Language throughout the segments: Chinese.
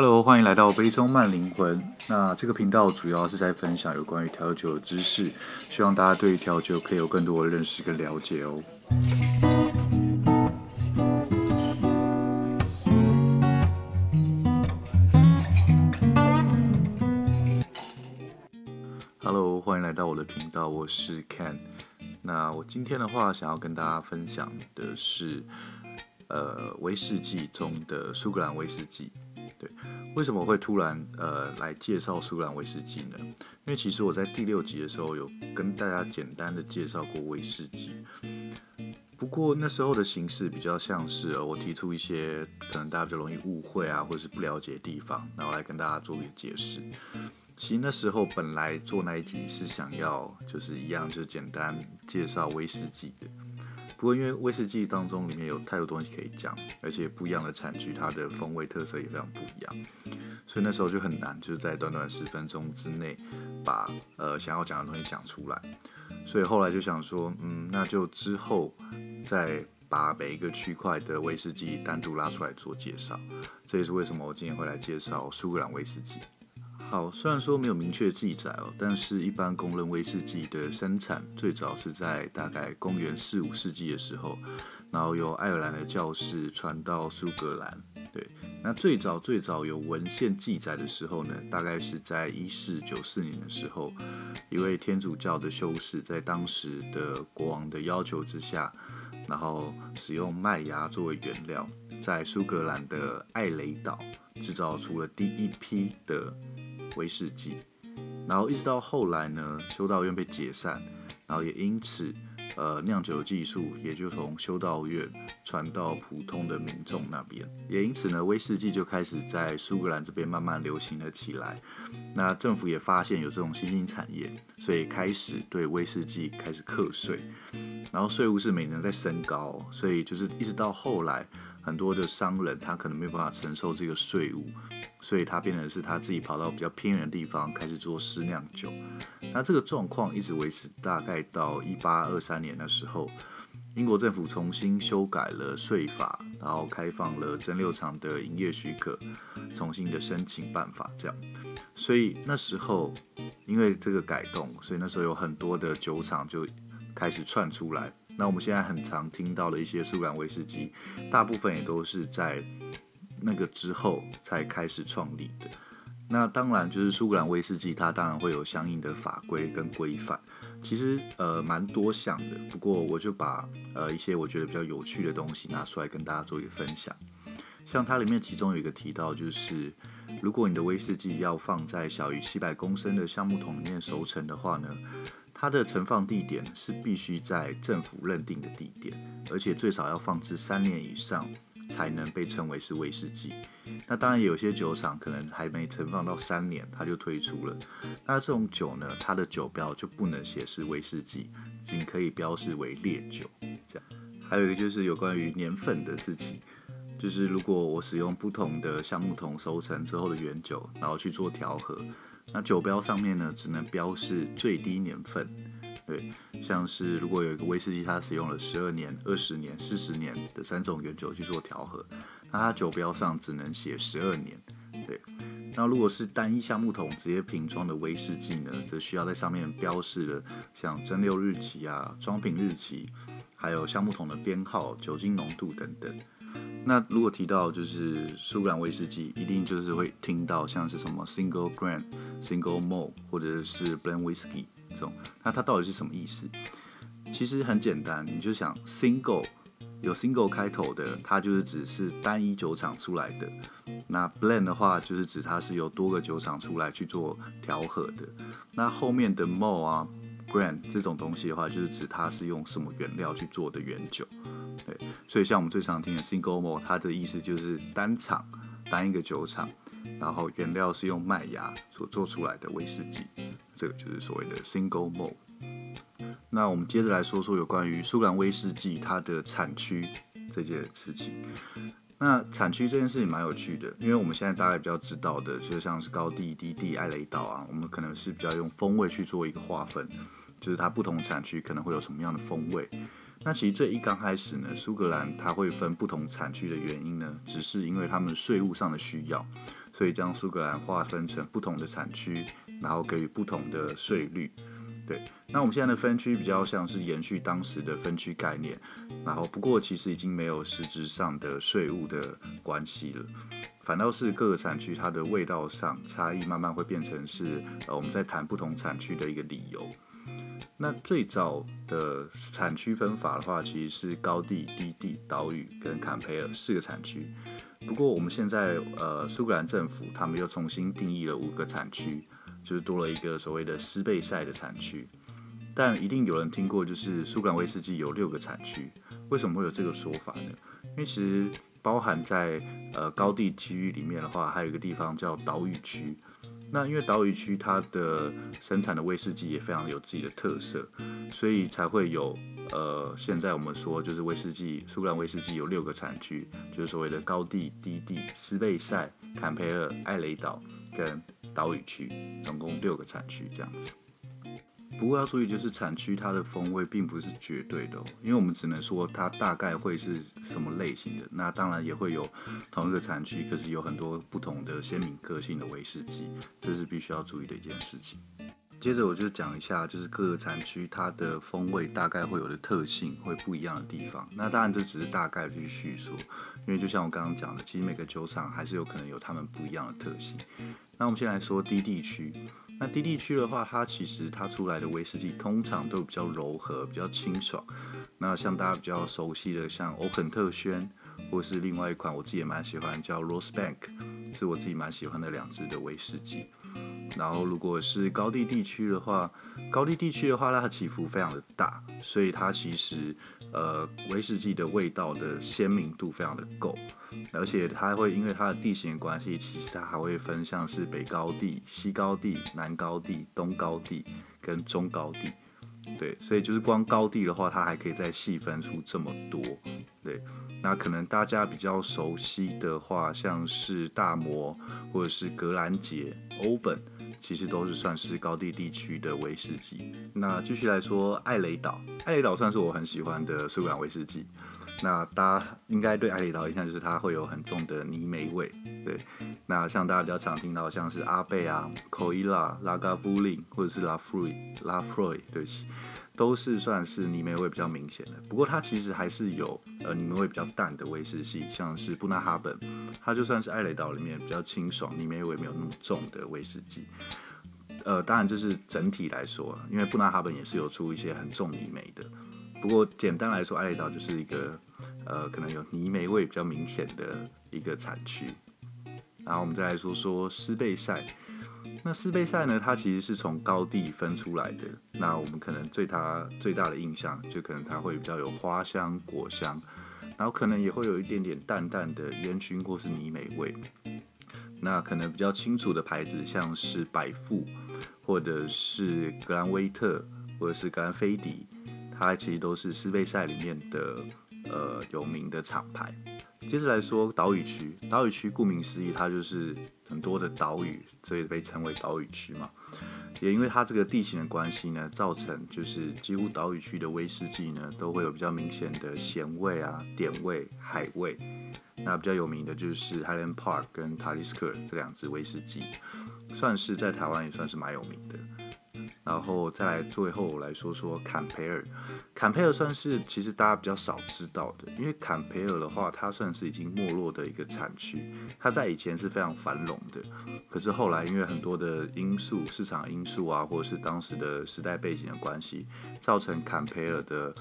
Hello，欢迎来到杯中慢灵魂。那这个频道主要是在分享有关于调酒的知识，希望大家对调酒可以有更多的认识跟了解哦。Hello，欢迎来到我的频道，我是 Ken。那我今天的话，想要跟大家分享的是，呃，威士忌中的苏格兰威士忌。对，为什么会突然呃来介绍苏格兰威士忌呢？因为其实我在第六集的时候有跟大家简单的介绍过威士忌，不过那时候的形式比较像是我提出一些可能大家比较容易误会啊，或者是不了解的地方，然后来跟大家做一个解释。其实那时候本来做那一集是想要就是一样，就简单介绍威士忌的。不过，因为威士忌当中里面有太多东西可以讲，而且不一样的产区，它的风味特色也非常不一样，所以那时候就很难，就是在短短十分钟之内把呃想要讲的东西讲出来。所以后来就想说，嗯，那就之后再把每一个区块的威士忌单独拉出来做介绍。这也是为什么我今天会来介绍苏格兰威士忌。好，虽然说没有明确记载哦，但是一般公认威士忌的生产最早是在大概公元四五世纪的时候，然后由爱尔兰的教士传到苏格兰。对，那最早最早有文献记载的时候呢，大概是在一四九四年的时候，一位天主教的修士在当时的国王的要求之下，然后使用麦芽作为原料，在苏格兰的艾雷岛制造出了第一批的。威士忌，然后一直到后来呢，修道院被解散，然后也因此，呃，酿酒技术也就从修道院传到普通的民众那边，也因此呢，威士忌就开始在苏格兰这边慢慢流行了起来。那政府也发现有这种新兴产业，所以开始对威士忌开始课税，然后税务是每年在升高，所以就是一直到后来。很多的商人他可能没有办法承受这个税务，所以他变成是他自己跑到比较偏远的地方开始做私酿酒。那这个状况一直维持大概到一八二三年的时候，英国政府重新修改了税法，然后开放了蒸馏厂的营业许可，重新的申请办法这样。所以那时候因为这个改动，所以那时候有很多的酒厂就开始窜出来。那我们现在很常听到的一些苏格兰威士忌，大部分也都是在那个之后才开始创立的。那当然就是苏格兰威士忌，它当然会有相应的法规跟规范，其实呃蛮多项的。不过我就把呃一些我觉得比较有趣的东西拿出来跟大家做一个分享。像它里面其中有一个提到，就是如果你的威士忌要放在小于七百公升的橡木桶里面熟成的话呢，它的存放地点是必须在政府认定的地点，而且最少要放置三年以上，才能被称为是威士忌。那当然，有些酒厂可能还没存放到三年，它就推出了。那这种酒呢，它的酒标就不能写是威士忌，仅可以标示为烈酒。这样，还有一个就是有关于年份的事情，就是如果我使用不同的橡木桶收成之后的原酒，然后去做调和。那酒标上面呢，只能标示最低年份，对，像是如果有一个威士忌，它使用了十二年、二十年、四十年的三种原酒去做调和，那它酒标上只能写十二年，对。那如果是单一橡木桶直接瓶装的威士忌呢，则需要在上面标示了像蒸馏日期啊、装瓶日期，还有橡木桶的编号、酒精浓度等等。那如果提到就是苏格兰威士忌，一定就是会听到像是什么 single grain、single malt 或者是 blend whisky 那它到底是什么意思？其实很简单，你就想 single 有 single 开头的，它就是指是单一酒厂出来的；那 blend 的话，就是指它是由多个酒厂出来去做调和的；那后面的 more 啊、grand 这种东西的话，就是指它是用什么原料去做的原酒。对，所以像我们最常听的 single more，它的意思就是单厂、单一个酒厂，然后原料是用麦芽所做出来的威士忌，这个就是所谓的 single malt。那我们接着来说说有关于苏格兰威士忌它的产区这件事情。那产区这件事情蛮有趣的，因为我们现在大概比较知道的，就像是高地、低地、艾雷岛啊，我们可能是比较用风味去做一个划分，就是它不同产区可能会有什么样的风味。那其实最一刚开始呢，苏格兰它会分不同产区的原因呢，只是因为他们税务上的需要，所以将苏格兰划分成不同的产区，然后给予不同的税率。对，那我们现在的分区比较像是延续当时的分区概念，然后不过其实已经没有实质上的税务的关系了，反倒是各个产区它的味道上差异慢慢会变成是呃我们在谈不同产区的一个理由。那最早的产区分法的话，其实是高地、低地、岛屿跟坎培尔四个产区。不过我们现在呃苏格兰政府他们又重新定义了五个产区。就是多了一个所谓的斯贝塞的产区，但一定有人听过，就是苏格兰威士忌有六个产区，为什么会有这个说法呢？因为其实包含在呃高地区域里面的话，还有一个地方叫岛屿区。那因为岛屿区它的生产的威士忌也非常有自己的特色，所以才会有呃现在我们说就是威士忌苏格兰威士忌有六个产区，就是所谓的高地、低地、斯贝塞、坎培尔、艾雷岛跟。岛屿区总共六个产区这样子，不过要注意，就是产区它的风味并不是绝对的哦，因为我们只能说它大概会是什么类型的。那当然也会有同一个产区，可是有很多不同的鲜明个性的威士忌，这是必须要注意的一件事情。接着我就讲一下，就是各个产区它的风味大概会有的特性，会不一样的地方。那当然这只是大概去叙述，因为就像我刚刚讲的，其实每个酒厂还是有可能有他们不一样的特性。那我们先来说低地区。那低地区的话，它其实它出来的威士忌通常都比较柔和，比较清爽。那像大家比较熟悉的，像欧肯特轩，或是另外一款我自己也蛮喜欢叫 Rosebank，是我自己蛮喜欢的两支的威士忌。然后，如果是高地地区的话，高地地区的话，它起伏非常的大，所以它其实呃威士忌的味道的鲜明度非常的够，而且它会因为它的地形关系，其实它还会分像是北高地、西高地、南高地、东高地跟中高地，对，所以就是光高地的话，它还可以再细分出这么多，对。那可能大家比较熟悉的话，像是大摩或者是格兰杰、欧本，其实都是算是高地地区的威士忌。那继续来说，艾雷岛，艾雷岛算是我很喜欢的苏格兰威士忌。那大家应该对艾雷岛印象就是它会有很重的泥煤味，对。那像大家比较常听到像是阿贝啊、科伊拉、拉加夫林或者是拉弗瑞、拉弗瑞，对不起。都是算是泥煤味比较明显的，不过它其实还是有呃泥煤味比较淡的威士忌，像是布纳哈本，它就算是艾雷岛里面比较清爽、泥煤味没有那么重的威士忌。呃，当然这是整体来说，因为布纳哈本也是有出一些很重泥煤的。不过简单来说，艾雷岛就是一个呃可能有泥煤味比较明显的一个产区。然后我们再来说说斯贝塞。那斯贝塞呢？它其实是从高地分出来的。那我们可能对它最大的印象，就可能它会比较有花香、果香，然后可能也会有一点点淡淡的烟熏或是泥煤味。那可能比较清楚的牌子，像是百富，或者是格兰威特，或者是格兰菲迪，它其实都是斯贝塞里面的呃有名的厂牌。接着来说岛屿区，岛屿区顾名思义，它就是很多的岛屿，所以被称为岛屿区嘛。也因为它这个地形的关系呢，造成就是几乎岛屿区的威士忌呢，都会有比较明显的咸味啊、碘味、海味。那比较有名的就是 Highland Park 跟 Talisker 这两支威士忌，算是在台湾也算是蛮有名的。然后再来最后来说说坎培尔，坎培尔算是其实大家比较少知道的，因为坎培尔的话，它算是已经没落的一个产区，它在以前是非常繁荣的，可是后来因为很多的因素，市场因素啊，或者是当时的时代背景的关系，造成坎培尔的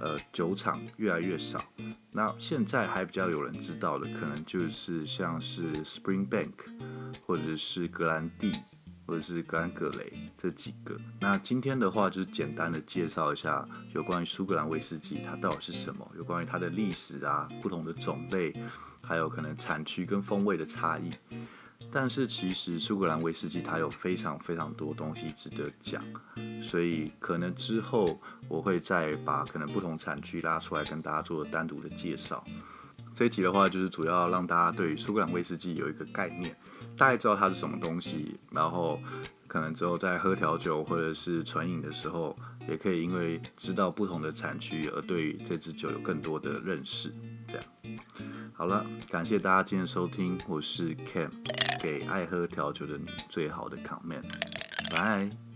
呃酒厂越来越少。那现在还比较有人知道的，可能就是像是 Springbank 或者是格兰蒂。或者是格兰格雷这几个。那今天的话，就是简单的介绍一下有关于苏格兰威士忌它到底是什么，有关于它的历史啊，不同的种类，还有可能产区跟风味的差异。但是其实苏格兰威士忌它有非常非常多东西值得讲，所以可能之后我会再把可能不同产区拉出来跟大家做单独的介绍。这一集的话，就是主要让大家对于苏格兰威士忌有一个概念。大概知道它是什么东西，然后可能之后在喝调酒或者是纯饮的时候，也可以因为知道不同的产区而对这支酒有更多的认识。这样，好了，感谢大家今天收听，我是 Cam，给爱喝调酒的你最好的 comment，拜。